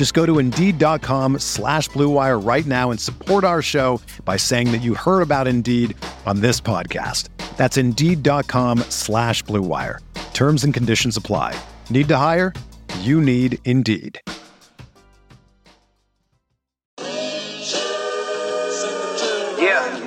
Just go to Indeed.com slash BlueWire right now and support our show by saying that you heard about Indeed on this podcast. That's Indeed.com slash BlueWire. Terms and conditions apply. Need to hire? You need Indeed. Yeah.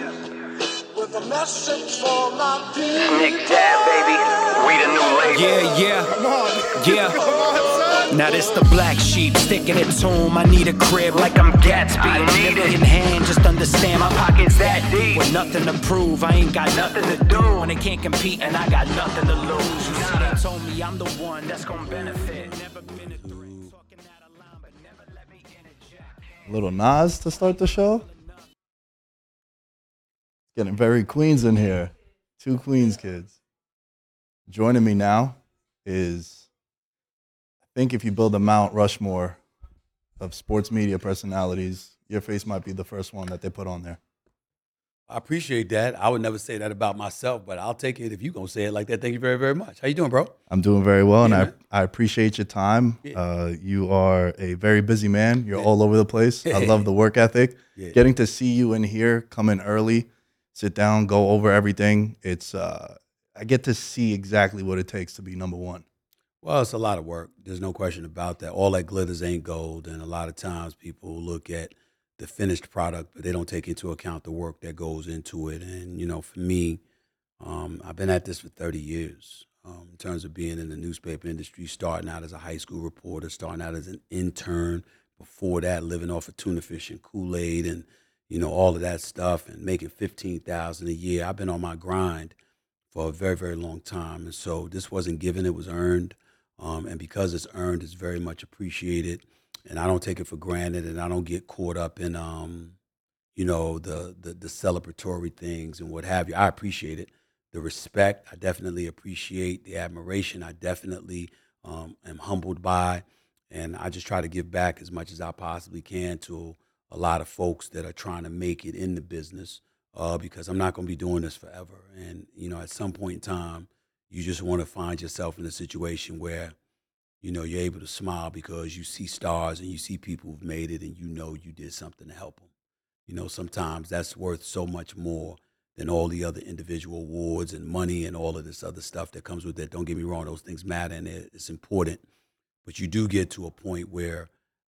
Nick Dais, baby. We the new label. Yeah, yeah, yeah. Now this the black sheep sticking its home. I need a crib like I'm Gatsby. I need Nigga it. in hand, just understand my Pockets that deep. With nothing to prove, I ain't got nothing to do. do. When they can't compete and I got nothing to lose. You see, they told me I'm the one that's gonna benefit. A threat, talking out of line, but never let me interject. Little Nas to start the show. Getting very Queens in here. Two Queens kids. Joining me now is, I think if you build a Mount Rushmore of sports media personalities, your face might be the first one that they put on there. I appreciate that. I would never say that about myself, but I'll take it if you're gonna say it like that. Thank you very, very much. How you doing, bro? I'm doing very well, and Yeah, I, man. I appreciate your time. Yeah. Uh, you are a very busy man. You're Yeah. all over the place. I love the work ethic. Getting to see you in here, come in early, sit down, go over everything. It's uh, I get to see exactly what it takes to be number one. Well, it's a lot of work. There's no question about that. All that glitters ain't gold, and a lot of times people look at the finished product, but they don't take into account the work that goes into it. And you know, for me, um, I've been at this for 30 years. Um, in terms of being in the newspaper industry, starting out as a high school reporter, starting out as an intern. Before that, living off of tuna fish and Kool Aid, and you know all of that stuff, and making fifteen thousand a year. I've been on my grind for a very, very long time. And so this wasn't given, it was earned. Um, and because it's earned, it's very much appreciated. And I don't take it for granted and I don't get caught up in, um, you know, the, the, the celebratory things and what have you. I appreciate it. The respect, I definitely appreciate. The admiration, I definitely um, am humbled by. And I just try to give back as much as I possibly can to a lot of folks that are trying to make it in the business uh, because I'm not going to be doing this forever. And you know, at some point in time, you just want to find yourself in a situation where, you know, you're able to smile because you see stars and you see people who've made it, and you know you did something to help them. You know, sometimes that's worth so much more than all the other individual awards and money and all of this other stuff that comes with it. Don't get me wrong; those things matter and it's important. But you do get to a point where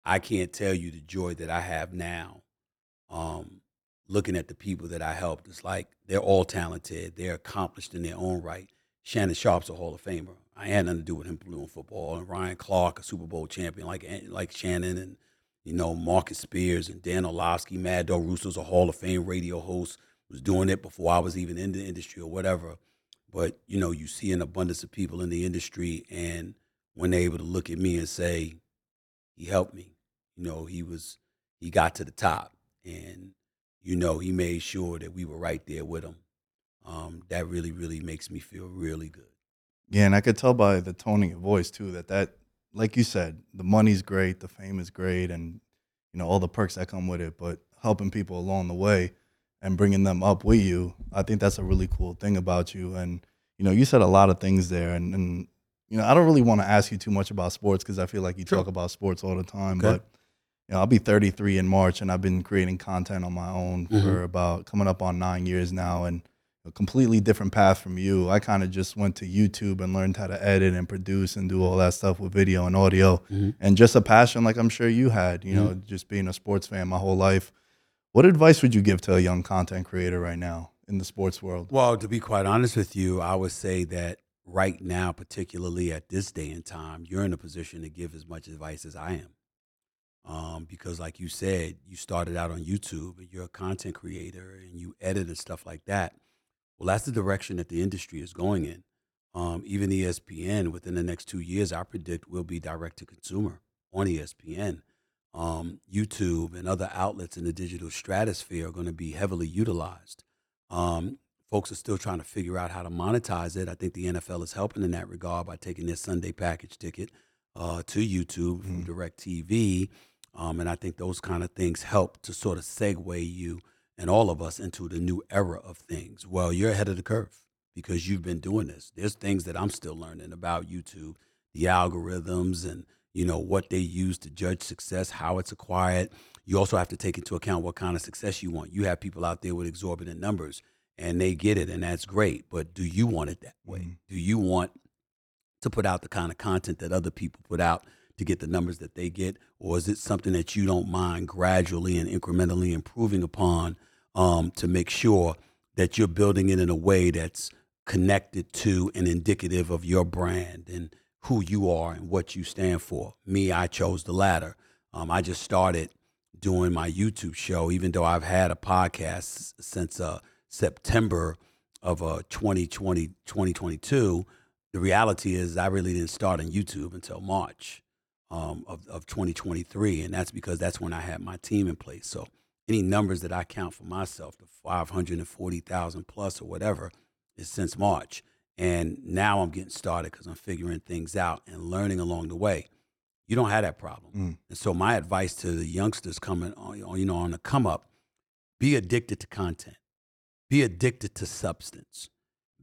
I can't tell you the joy that I have now. Um, looking at the people that I helped, it's like they're all talented, they're accomplished in their own right. Shannon Sharpe's a Hall of Famer. I had nothing to do with him playing football, and Ryan Clark, a Super Bowl champion like eh, like Shannon, and you know Marcus Spears and Dan Orlovsky, Mad Dog Russo's a Hall of Fame radio host, was doing it before I was even in the industry or whatever. But you know, you see an abundance of people in the industry, and when they're able to look at me and say, "He helped me," you know, he was he got to the top, and you know, he made sure that we were right there with him. Um, that really, really makes me feel really good. Yeah, and I could tell by the tone of your voice too that that, like you said, the money's great, the fame is great, and you know all the perks that come with it. But helping people along the way and bringing them up with you, I think that's a really cool thing about you. And you know, you said a lot of things there, and, and you know, I don't really want to ask you too much about sports because I feel like you Sure. talk about sports all the time. Okay. But you know, I'll be 33 in March, and I've been creating content on my own Mhm. for about coming up on nine years now, and a completely different path from you. I kind of just went to YouTube and learned how to edit and produce and do all that stuff with video and audio, Mhm. and just a passion like I'm sure you had. You know, just being a sports fan my whole life. What advice would you give to a young content creator right now? in the sports world? Well, to be quite honest with you, I would say that right now, particularly at this day and time, you're in a position to give as much advice as I am. Um, because, like you said, you started out on YouTube and you're a content creator and you edit and stuff like that. Well, that's the direction that the industry is going in. Um, even ESPN, within the next two years, I predict will be direct to consumer on ESPN. Um, YouTube and other outlets in the digital stratosphere are going to be heavily utilized. Um, folks are still trying to figure out how to monetize it. I think the NFL is helping in that regard by taking their Sunday package ticket uh, to YouTube from DirecTV. Um, and I think those kind of things help to sort of segue you and all of us into the new era of things. Well, you're ahead of the curve because you've been doing this. There's things that I'm still learning about YouTube, the algorithms and you know what they use to judge success, how it's acquired. You also have to take into account what kind of success you want. You have people out there with exorbitant numbers and they get it and that's great, but do you want it that way? Mm-hmm. Do you want to put out the kind of content that other people put out to get the numbers that they get, or is it something that you don't mind gradually and incrementally improving upon um, to make sure that you're building it in a way that's connected to and indicative of your brand and who you are and what you stand for? Me, I chose the latter. Um, I just started doing my YouTube show, even though I've had a podcast since uh, September of uh, 2020, 2022 the reality is I really didn't start on YouTube until March um, of, of 2023. And that's because that's when I had my team in place. So any numbers that I count for myself, the 540,000 plus or whatever, is since March. And now I'm getting started because I'm figuring things out and learning along the way. You don't have that problem. Mm. And so my advice to the youngsters coming on, you know, on the come up, be addicted to content. Be addicted to substance.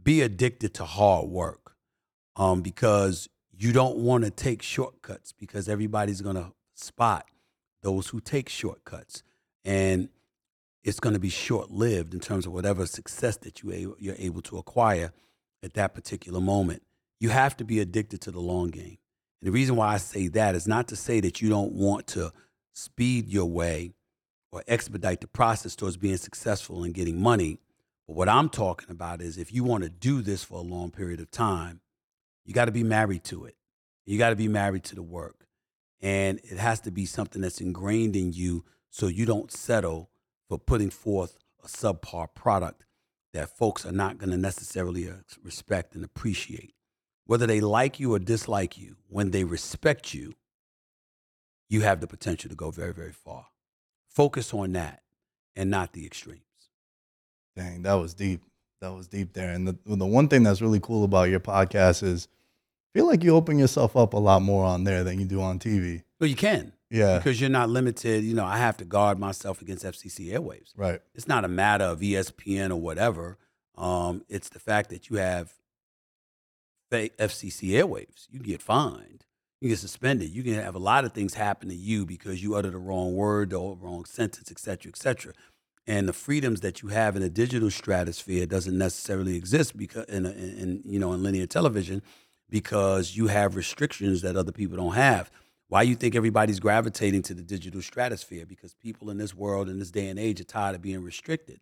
Be addicted to hard work um, because you don't want to take shortcuts because everybody's going to spot those who take shortcuts. And it's going to be short lived in terms of whatever success that you you're able to acquire at that particular moment. You have to be addicted to the long game. And the reason why I say that is not to say that you don't want to speed your way or expedite the process towards being successful and getting money. But what I'm talking about is if you want to do this for a long period of time, you got to be married to it. You got to be married to the work. And it has to be something that's ingrained in you so you don't settle for putting forth a subpar product that folks are not going to necessarily respect and appreciate. Whether they like you or dislike you, when they respect you, you have the potential to go very, very far. Focus on that and not the extremes. Dang, that was deep. That was deep there. And the the one thing that's really cool about your podcast is I feel like you open yourself up a lot more on there than you do on TV. Well, you can Yeah. because you're not limited. You know, I have to guard myself against FCC airwaves. Right. it's not a matter of ESPN or whatever. Um, it's the fact that you have FCC airwaves. You can get fined. You can get suspended. You can have a lot of things happen to you because you uttered the wrong word, the wrong sentence, et cetera, et cetera. And the freedoms that you have in the digital stratosphere doesn't necessarily exist because in, a, in in, you know in linear television because you have restrictions that other people don't have. Why you think everybody's gravitating to the digital stratosphere? Because people in this world in this day and age are tired of being restricted.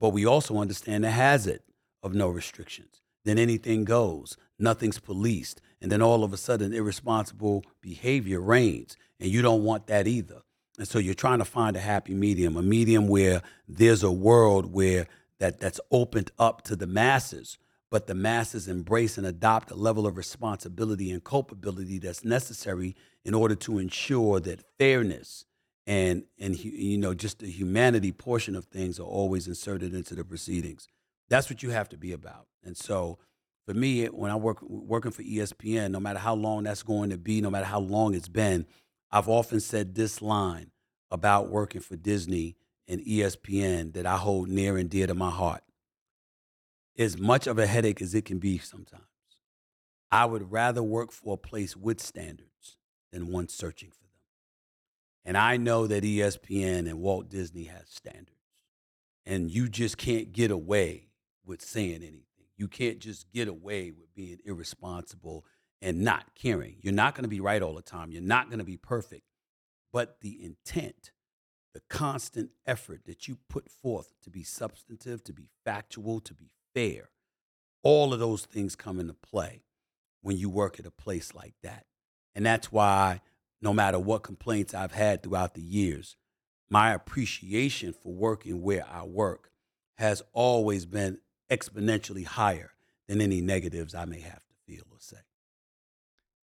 But we also understand the hazard of no restrictions. Then anything goes, nothing's policed, and then all of a sudden irresponsible behavior reigns, and you don't want that either. And so you're trying to find a happy medium, a medium where there's a world where that that's opened up to the masses, but the masses embrace and adopt a level of responsibility and culpability that's necessary in order to ensure that fairness and and you know just the humanity portion of things are always inserted into the proceedings. That's what you have to be about. And so for me, when I work working for ESPN, no matter how long that's going to be, no matter how long it's been, I've often said this line about working for Disney and ESPN that I hold near and dear to my heart. As much of a headache as it can be sometimes, I would rather work for a place with standards than one searching for them. And I know that ESPN and Walt Disney has standards. And you just can't get away with saying anything. You can't just get away with being irresponsible and not caring. You're not going to be right all the time. You're not going to be perfect. But the intent the constant effort that you put forth to be substantive, to be factual, to be fair, all of those things come into play when you work at a place like that. And that's why, no matter what complaints I've had throughout the years, my appreciation for working where I work has always been exponentially higher than any negatives I may have to feel or say.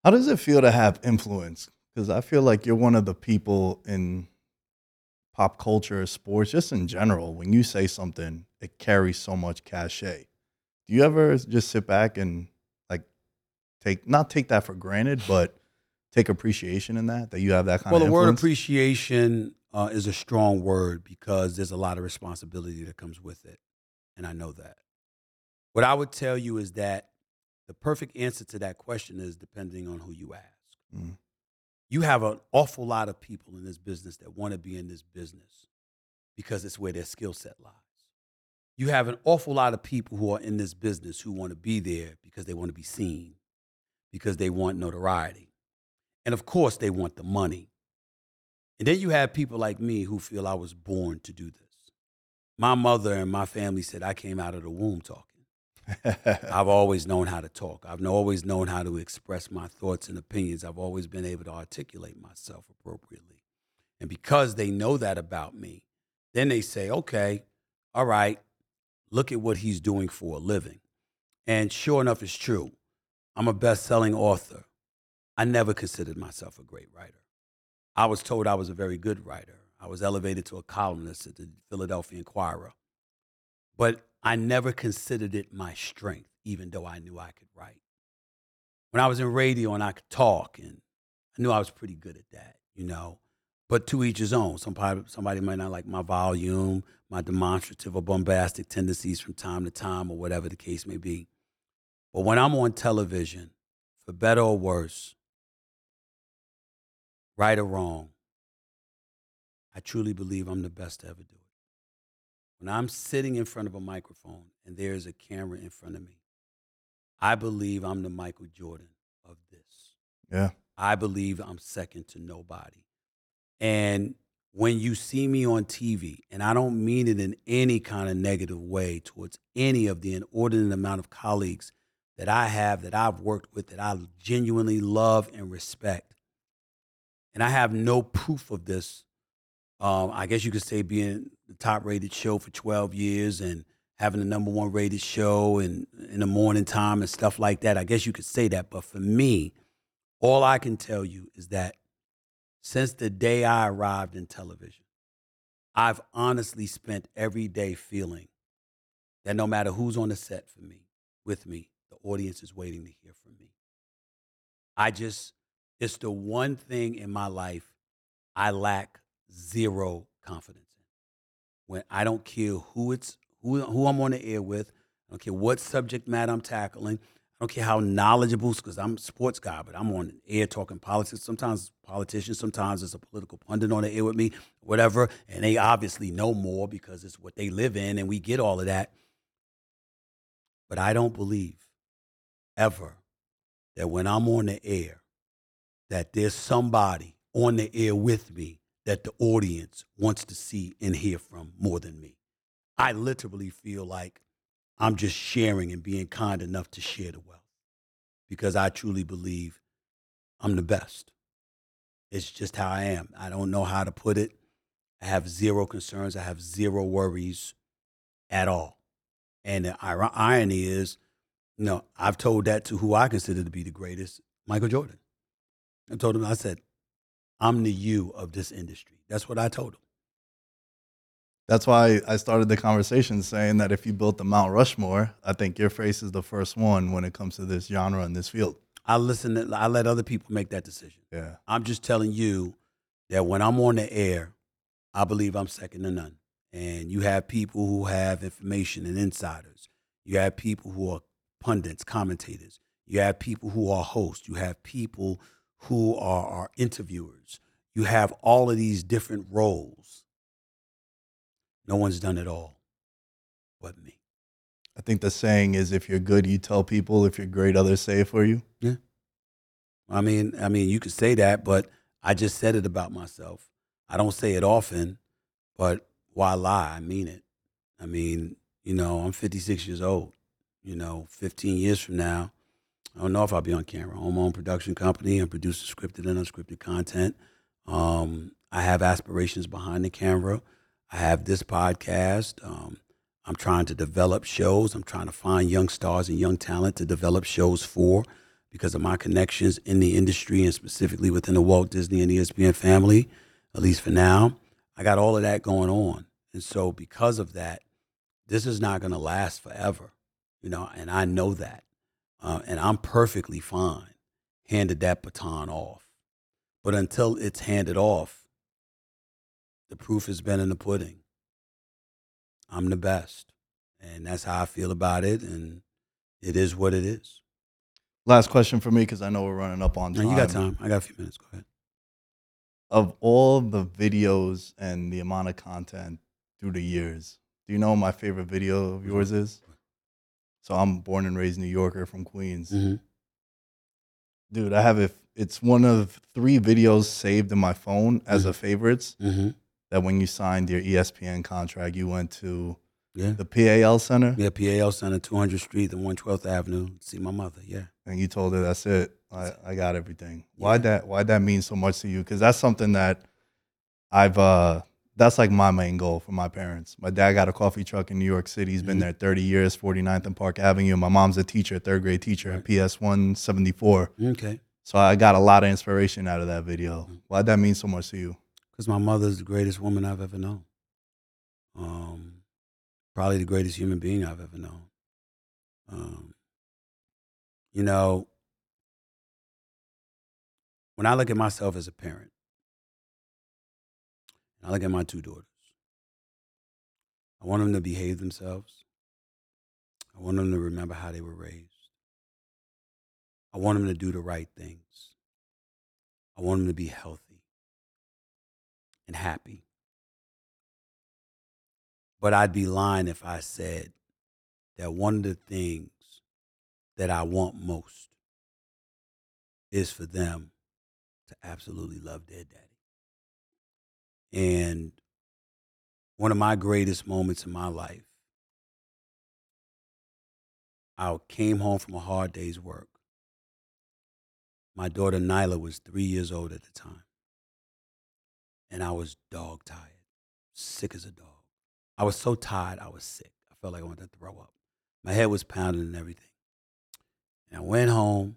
How does it feel to have influence? Because I feel like you're one of the people in pop culture, sports, just in general. When you say something, it carries so much cachet. Do you ever just sit back and like take not take that for granted, but take appreciation in that that you have that kind of. Well, of the word appreciation uh, is a strong word because there's a lot of responsibility that comes with it. And I know that. What I would tell you is that the perfect answer to that question is depending on who you ask. Mm. You have an awful lot of people in this business that want to be in this business because it's where their skill set lies. You have an awful lot of people who are in this business who want to be there because they want to be seen, because they want notoriety. And of course, they want the money. And then you have people like me who feel I was born to do this. My mother and my family said I came out of the womb talking. I've always known how to talk. I've always known how to express my thoughts and opinions. I've always been able to articulate myself appropriately. And because they know that about me, then they say, okay, all right, look at what he's doing for a living. And sure enough, it's true. I'm a best selling author. I never considered myself a great writer. I was told I was a very good writer. I was elevated to a columnist at the Philadelphia Inquirer. But I never considered it my strength, even though I knew I could write. When I was in radio and I could talk, and I knew I was pretty good at that, you know. But to each his own. Somebody, somebody might not like my volume, my demonstrative or bombastic tendencies from time to time, or whatever the case may be. But when I'm on television, for better or worse, right or wrong, I truly believe I'm the best to ever do it. When I'm sitting in front of a microphone and there's a camera in front of me, I believe I'm the Michael Jordan of this. yeah. I believe I'm second to nobody. And when you see me on TV, and I don't mean it in any kind of negative way towards any of the inordinate amount of colleagues that I have, that I've worked with, that I genuinely love and respect. And I have no proof of this. Um, I guess you could say being the top rated show for 12 years and having the number one rated show and in the morning time and stuff like that. I guess you could say that. But for me, all I can tell you is that since the day I arrived in television, I've honestly spent every day feeling that no matter who's on the set for me, with me, the audience is waiting to hear from me. I just, it's the one thing in my life I lack zero confidence in. When I don't care who it's who, who I'm on the air with, I don't care what subject matter I'm tackling. I don't care how knowledgeable, because I'm a sports guy, but I'm on the air talking politics. Sometimes it's politicians, sometimes it's a political pundit on the air with me, whatever. And they obviously know more because it's what they live in, and we get all of that. But I don't believe ever that when I'm on the air, that there's somebody on the air with me that the audience wants to see and hear from more than me. I literally feel like I'm just sharing and being kind enough to share the wealth because I truly believe I'm the best. It's just how I am. I don't know how to put it. I have zero concerns. I have zero worries at all. And the ir- irony is, you know, I've told that to who I consider to be the greatest, Michael Jordan. I told him, I said, I'm the you of this industry. That's what I told him. That's why I started the conversation saying that if you built the Mount Rushmore, I think your face is the first one when it comes to this genre and this field. I listen. To, I let other people make that decision. Yeah. I'm just telling you that when I'm on the air, I believe I'm second to none. And you have people who have information and insiders. You have people who are pundits, commentators. You have people who are hosts. You have people who are, our interviewers. You have all of these different roles. No one's done it all but me. I think the saying is if you're good, you tell people. If you're great, others say it for you. Yeah. I mean, I mean, you could say that, but I just said it about myself. I don't say it often, But why lie? I mean it. I mean, you know, I'm 56 years old. You know, 15 years from now, I don't know if I'll be on camera. I own my own production company and produce scripted and unscripted content. Um, I have aspirations behind the camera. I have this podcast. Um, I'm trying to develop shows. I'm trying to find young stars and young talent to develop shows for because of my connections in the industry and specifically within the Walt Disney and ESPN family, at least for now. I got all of that going on. And so because of that, this is not going to last forever, you know, and I know that. Uh, and I'm perfectly fine handed that baton off. But until it's handed off, the proof has been in the pudding. I'm the best. And that's how I feel about it. And it is what it is. Last question for me because I know we're running up on time. you got time. I got a few minutes. Go ahead. Of all the videos and the amount of content through the years, do you know what my favorite video of yours is? So I'm born and raised New Yorker from Queens. Mm-hmm. Dude, I have it. It's one of three videos saved in my phone as a favorites. Mm-hmm. That when you signed your ESPN contract, you went to Yeah. the PAL Center Yeah, PAL Center, 200th Street and 112th Avenue. See my mother. Yeah. and you told her that's it. I, I got everything. Why that? Why that mean so much to you? Because that's something that I've. uh That's like my main goal for my parents. My dad got a coffee truck in New York City. He's been there 30 years, 49th and Park Avenue. My mom's a teacher, third grade teacher at PS 174. Okay. So I got a lot of inspiration out of that video. Why'd that mean so much to you? Because my mother's the greatest woman I've ever known. Um, probably the greatest human being I've ever known. Um, you know, when I look at myself as a parent, I look at my two daughters, I want them to behave themselves. I want them to remember how they were raised. I want them to do the right things. I want them to be healthy and happy. But I'd be lying if I said that one of the things that I want most is for them to absolutely love their daddy. And one of my greatest moments in my life, I came home from a hard day's work. My daughter Nyla was three years old at the time and I was dog tired, sick as a dog. I was so tired, I was sick. I felt like I wanted to throw up. My head was pounding and everything. And I went home,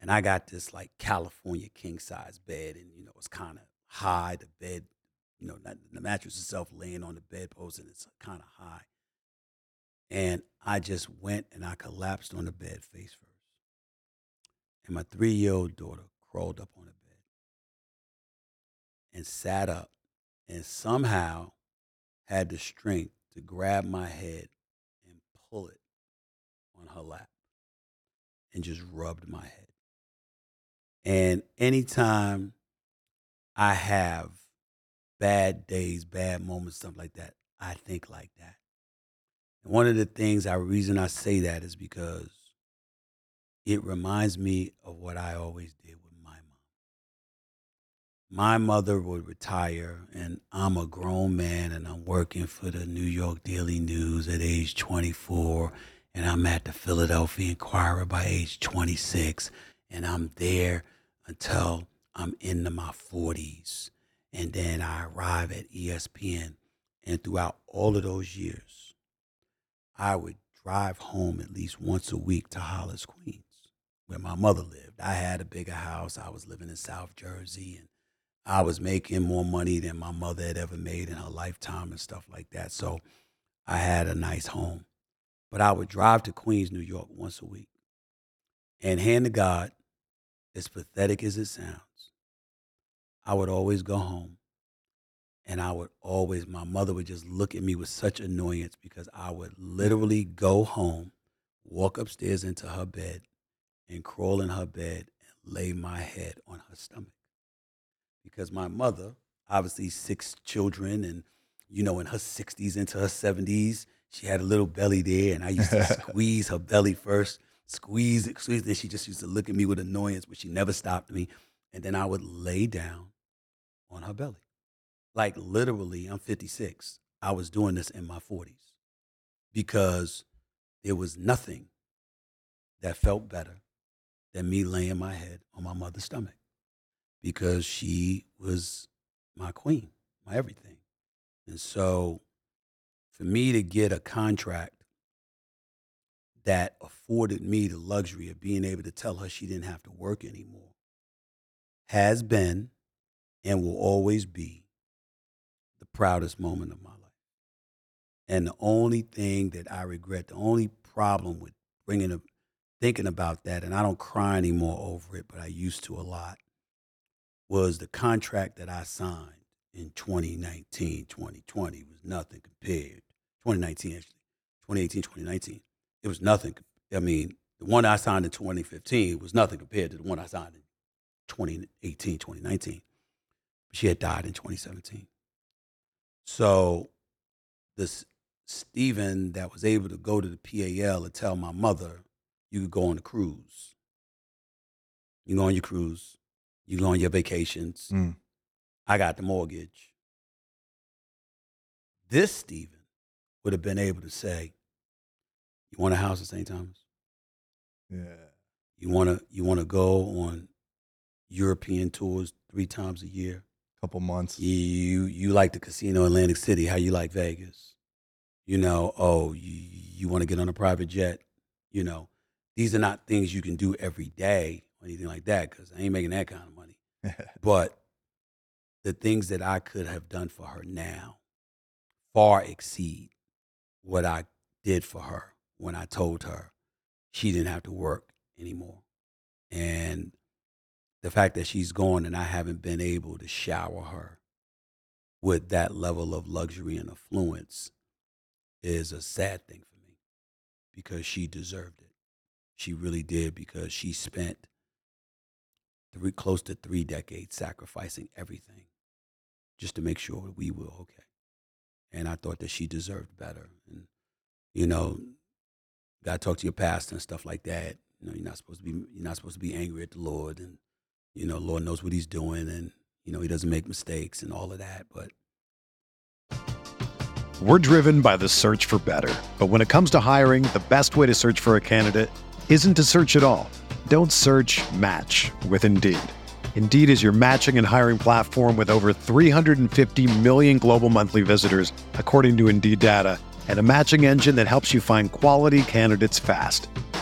and I got this like California king size bed, and you know it's kind of high. The bed, you know, the mattress itself laying on the bedpost, and it's kind of high. And I just went and I collapsed on the bed face first. And my three year old daughter crawled up on the bed and sat up and somehow had the strength to grab my head and pull it on her lap and just rubbed my head. And anytime I have bad days, bad moments, stuff like that, I think like that. And one of the things I reason I say that is because it reminds me of what I always did with my mom my mother would retire and I'm a grown man and I'm working for the New York Daily News at age 24 and I'm at the Philadelphia Inquirer by age 26 and I'm there until I'm into my 40s and then I arrive at ESPN and throughout all of those years I would drive home at least once a week to Hollis, Queens where my mother lived. I had a bigger house. I was living in South Jersey and I was making more money than my mother had ever made in her lifetime and stuff like that. So I had a nice home. But I would drive to Queens, New York once a week. And hand to God, as pathetic as it sounds, I would always go home. And I would always, my mother would just look at me with such annoyance because I would literally go home, walk upstairs into her bed, and crawl in her bed and lay my head on her stomach because my mother, obviously six children, and you know, in her 60s into her 70s, she had a little belly there, and I used to squeeze her belly first, squeeze it, squeeze it. Then she just used to look at me with annoyance, but she never stopped me. And then I would lay down on her belly, like literally, I'm 56. I was doing this in my 40s because there was nothing that felt better than me laying my head on my mother's stomach because she was my queen, my everything. And so for me to get a contract that afforded me the luxury of being able to tell her she didn't have to work anymore has been and will always be the proudest moment of my life. And the only thing that I regret, the only problem with bringing up, thinking about that, and I don't cry anymore over it, but I used to a lot, was the contract that I signed in 2019, 2020 was nothing compared. 2019, actually, 2018, 2019. It was nothing. I mean, the one I signed in 2015 was nothing compared to the one I signed in 2018, 2019. She had died in 2017. So this Stephen that was able to go to the PAL and tell my mother, you could go on a cruise. You go on your cruise. You go on your vacations. Mm. I got the mortgage. This Stephen would have been able to say, "You want a house at St. Thomas? Yeah. You want to you want to go on European tours three times a year? Couple months. You you like the casino Atlantic City? How you like Vegas? You know, oh, you, you want to get on a private jet? You know, these are not things you can do every day or anything like that because I ain't making that kind of money. But the things that I could have done for her now far exceed what I did for her when I told her she didn't have to work anymore. And the fact that she's gone and I haven't been able to shower her with that level of luxury and affluence is a sad thing for me because she deserved it. She really did because she spent three, close to three decades sacrificing everything just to make sure we were okay. And I thought that she deserved better. And, you know, got to talk to your pastor and stuff like that. You know, you're not supposed to be you're not supposed to be angry at the Lord and you know, Lord knows what he's doing and you know, he doesn't make mistakes and all of that, but We're driven by the search for better. But when it comes to hiring, the best way to search for a candidate isn't to search at all. Don't search match with Indeed. Indeed is your matching and hiring platform with over 350 million global monthly visitors, according to Indeed data, and a matching engine that helps you find quality candidates fast.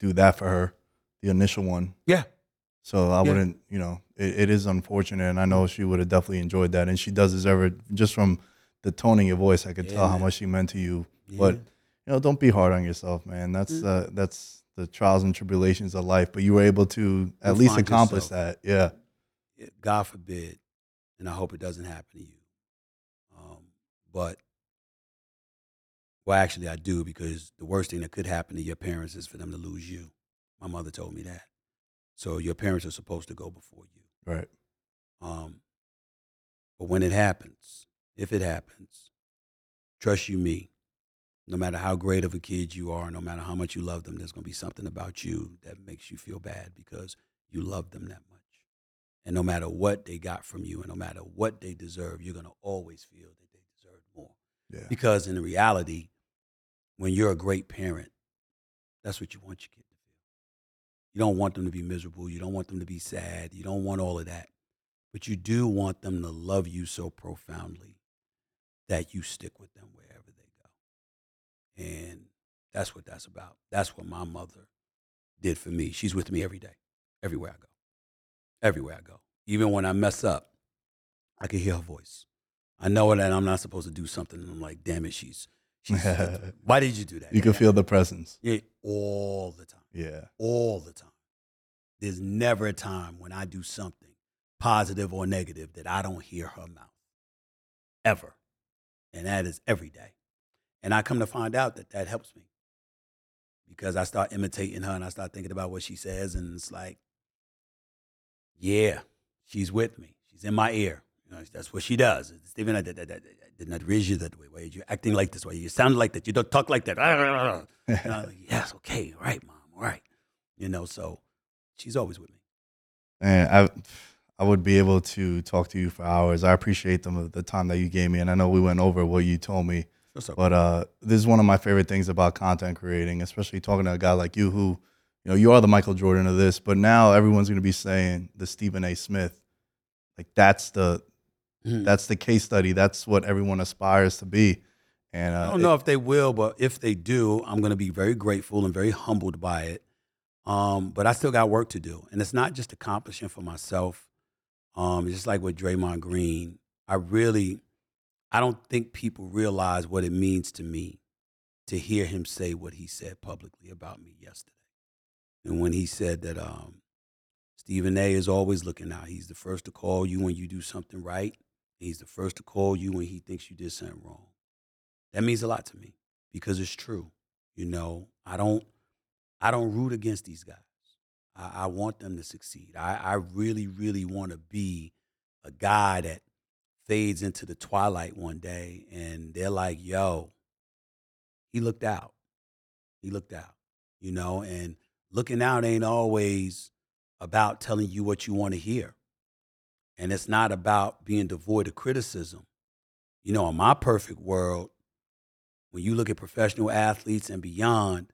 do that for her, the initial one. Yeah. So I Yeah. wouldn't, you know, it, it is unfortunate, and I know she would have definitely enjoyed that, and she does deserve it. Just from the tone of your voice, I could tell how much she meant to you. But you know, don't be hard on yourself, man. That's uh, that's the trials and tribulations of life. But you were able to at You'll least accomplish yourself. that. Yeah. God forbid, and I hope it doesn't happen to you. Um, but, well, actually, I do because the worst thing that could happen to your parents is for them to lose you. My mother told me that. So your parents are supposed to go before you. Right. Um, but when it happens, if it happens, trust you me, no matter how great of a kid you are, no matter how much you love them, there's going to be something about you that makes you feel bad because you love them that much. And no matter what they got from you and no matter what they deserve, you're going to always feel that they deserve more. Yeah. Because in reality, when you're a great parent, that's what you want your kid to feel. You don't want them to be miserable. You don't want them to be sad. You don't want all of that. But you do want them to love you so profoundly that you stick with them wherever they go. And That's what that's about. That's what my mother did for me. She's with me every day, everywhere I go. Everywhere I go. Even when I mess up, I can hear her voice. I know that I'm not supposed to do something, and I'm like, damn it, she's, she's why did you do that? You can feel the presence. Yeah, all the time Yeah. all the time. There's never a time when I do something positive or negative that I don't hear her mouth. Ever. And that is every day. And I come to find out that that helps me because I start imitating her and I start thinking about what she says. And it's like, yeah, she's with me. She's in my ear. You know, that's what she does. Stephen, I did, I I did not raise you that way. Why are you acting like this way? You sound like that. You don't talk like that. You know, like, yes, okay, all right, mom, all right. You know, so she's always with me. And I, I would be able to talk to you for hours. I appreciate the the time that you gave me, and I know we went over what you told me. Up? But uh, this is one of my favorite things about content creating, especially talking to a guy like you, who, you know, you are the Michael Jordan of this. But now everyone's going to be saying the Stephen A. Smith, like that's the Mhm. that's the case study. That's what everyone aspires to be. And uh, I don't know if they will, but if they do, I'm going to be very grateful and very humbled by it. Um, but I still got work to do, and it's not just accomplishing for myself. Um, just like with Draymond Green, I really, I don't think people realize what it means to me to hear him say what he said publicly about me yesterday, and when he said that um, Stephen A. is always looking out. He's the first to call you when you do something right. He's the first to call you when he thinks you did something wrong that means a lot to me because it's true. You know, I don't I don't root against these guys. I, I want them to succeed. I, I really, really want to be a guy that fades into the twilight one day and they're like, yo, he looked out. He looked out. You know, and looking out ain't always about telling you what you want to hear. And it's not about being devoid of criticism. You know, in my perfect world, when you look at professional athletes and beyond,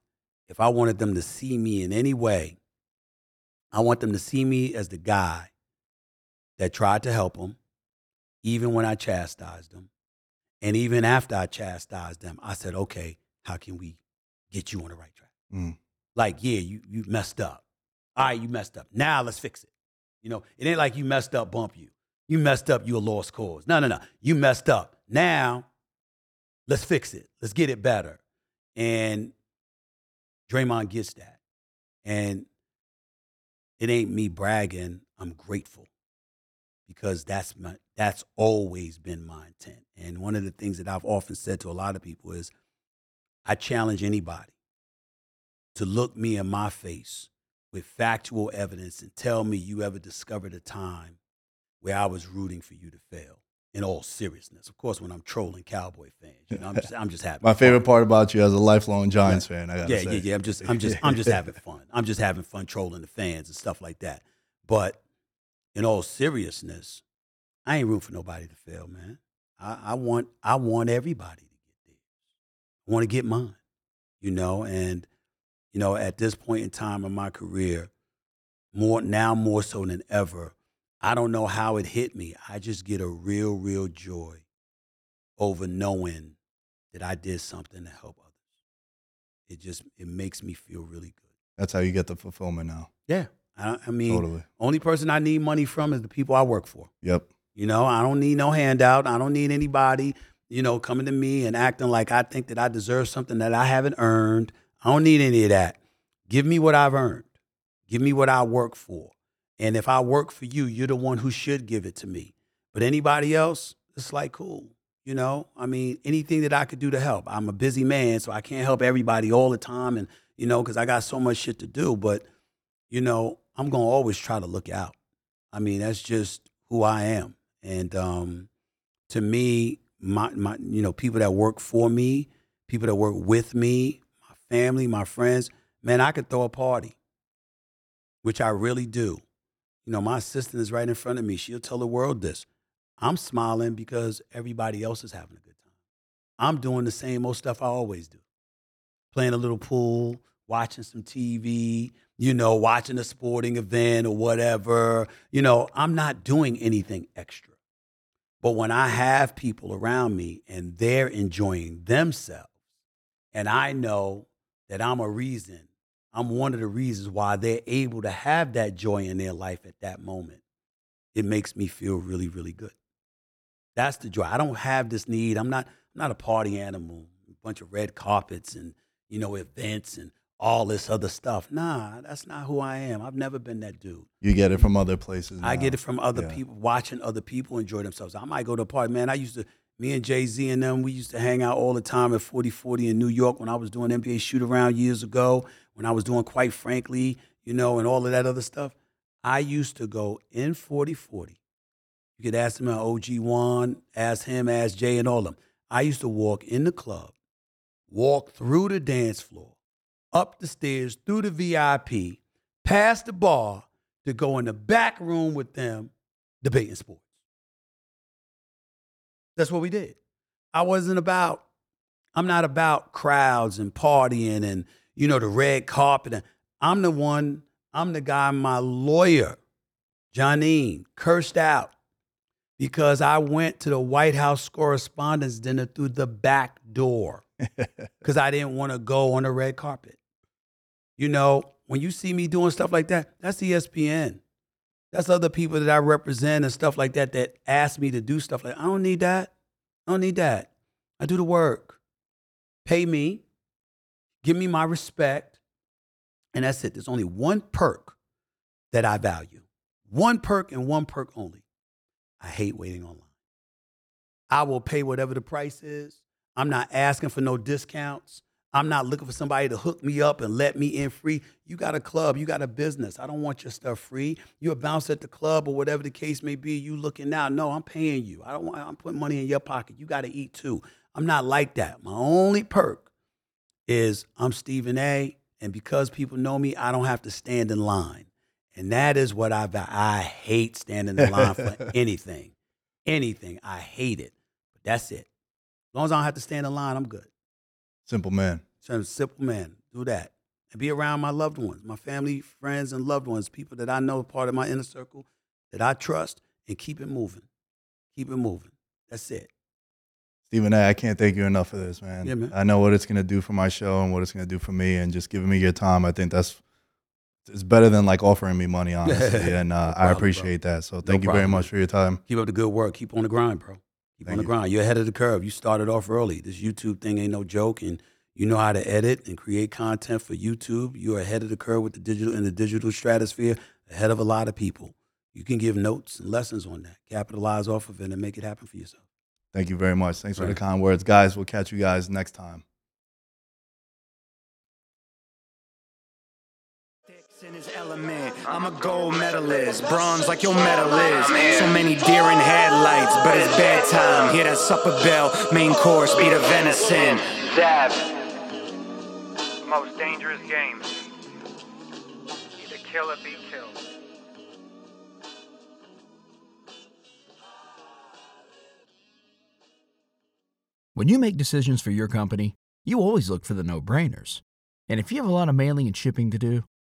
if I wanted them to see me in any way, I want them to see me as the guy that tried to help them, even when I chastised them. And even after I chastised them, I said, okay, how can we get you on the right track? Mm. Like, yeah, you, you messed up. All right, you messed up. Now let's fix it. You know, it ain't like you messed up, bump you. You messed up, you a lost cause. No, no, no. You messed up. Now let's fix it. Let's get it better. And Draymond gets that. And it ain't me bragging. I'm grateful because that's my that's always been my intent. And one of the things that I've often said to a lot of people is I challenge anybody to look me in my face with factual evidence and tell me you ever discovered a time where I was rooting for you to fail. In all seriousness, of course, when I'm trolling Cowboy fans, you know, I'm just, I'm just having My favorite part about you as a lifelong Giants fan, I gotta Yeah, say. yeah, yeah. I'm just, I'm just, I'm just having fun. I'm just having fun trolling the fans and stuff like that. But in all seriousness, I ain't rooting for nobody to fail, man. I, I want, I want everybody to get theirs. I want to get mine, you know. And you know, at this point in time in my career, more now more so than ever, I don't know how it hit me. I just get a real, real joy over knowing that I did something to help others. It just it makes me feel really good. That's how you get the fulfillment now. Yeah, I, I mean, Totally. only person I need money from is the people I work for. Yep. You know, I don't need no handout. I don't need anybody, you know, coming to me and acting like I think that I deserve something that I haven't earned. I don't need any of that. Give me what I've earned. Give me what I work for. And if I work for you, you're the one who should give it to me. But anybody else, it's like cool. You know, I mean, anything that I could do to help. I'm a busy man, so I can't help everybody all the time and, you know, because I got so much shit to do. But, you know, I'm going to always try to look out. I mean, that's just who I am. And um, to me, my, my, you know, people that work for me, people that work with me, family, my friends, man, I could throw a party, which I really do. You know, my assistant is right in front of me. She'll tell the world this. I'm smiling because everybody else is having a good time. I'm doing the same old stuff I always do playing a little pool, watching some TV, you know, watching a sporting event or whatever. You know, I'm not doing anything extra. But when I have people around me and they're enjoying themselves, and I know that I'm a reason. I'm one of the reasons why they're able to have that joy in their life at that moment. It makes me feel really, really good. That's the joy. I don't have this need. I'm not. I'm not a party animal. A bunch of red carpets and you know events and all this other stuff. Nah, that's not who I am. I've never been that dude. You get it from other places. I get it from other Yeah. people, watching other people enjoy themselves. I might go to a party, man. I used to, me and Jay Z and them, we used to hang out all the time at 4040 in New York when I was doing NBA shoot around years ago, when I was doing Quite Frankly, you know, and all of that other stuff. I used to go in 4040. You could ask him, oh, at OG Juan, ask him, ask Jay, and all of them. I used to walk in the club, walk through the dance floor, up the stairs, through the VIP, past the bar, to go in the back room with them debating sports. That's what we did. I wasn't about, I'm not about crowds and partying and, you know, the red carpet. And I'm the one, I'm the guy my lawyer, Janine, cursed out because I went to the White House Correspondents' Dinner through the back door because I didn't want to go on the red carpet. You know, when you see me doing stuff like that, that's ESPN. That's other people that I represent and stuff like that that ask me to do stuff like I don't need that. I don't need that. I do the work. Pay me. Give me my respect. And that's it. There's only one perk that I value. One perk and one perk only. I hate waiting online. I will pay whatever the price is. I'm not asking for no discounts. I'm not looking for somebody to hook me up and let me in free. You got a club, you got a business. I don't want your stuff free. You're a bounce at the club or whatever the case may be. You looking now? No, I'm paying you. I don't want. I'm putting money in your pocket. You got to eat too. I'm not like that. My only perk is I'm Stephen A. And because people know me, I don't have to stand in line. And that is what I. I hate standing in line for anything. Anything. I hate it. But that's it. As long as I don't have to stand in line, I'm good. Simple man. So simple man. Do that. And be around my loved ones, my family, friends, and loved ones, people that I know are part of my inner circle that I trust, and keep it moving. Keep it moving. That's it. Stephen A, I can't thank you enough for this, man. Yeah, man. I know what it's gonna do for my show and what it's gonna do for me, and just giving me your time. I think that's it's better than like offering me money, honestly. and uh, No I problem, appreciate that. So thank you very much man. for your time. Keep up the good work. Keep on the grind, bro. Keep Thank on the you. grind. You're ahead of the curve. You started off early. This YouTube thing ain't no joke, and you know how to edit and create content for YouTube. You're ahead of the curve with the digital in the digital stratosphere, ahead of a lot of people. You can give notes and lessons on that. Capitalize off of it and make it happen for yourself. Thank you very much. Thanks for the kind words, guys. We'll catch you guys next time. In his element. I'm a gold medalist, bronze like your medal is. So many deer in headlights, but it's bedtime. Hear that supper bell, main course be the venison. Dab. Most dangerous game. Either kill or be killed. When you make decisions for your company, you always look for the no brainers. And if you have a lot of mailing and shipping to do,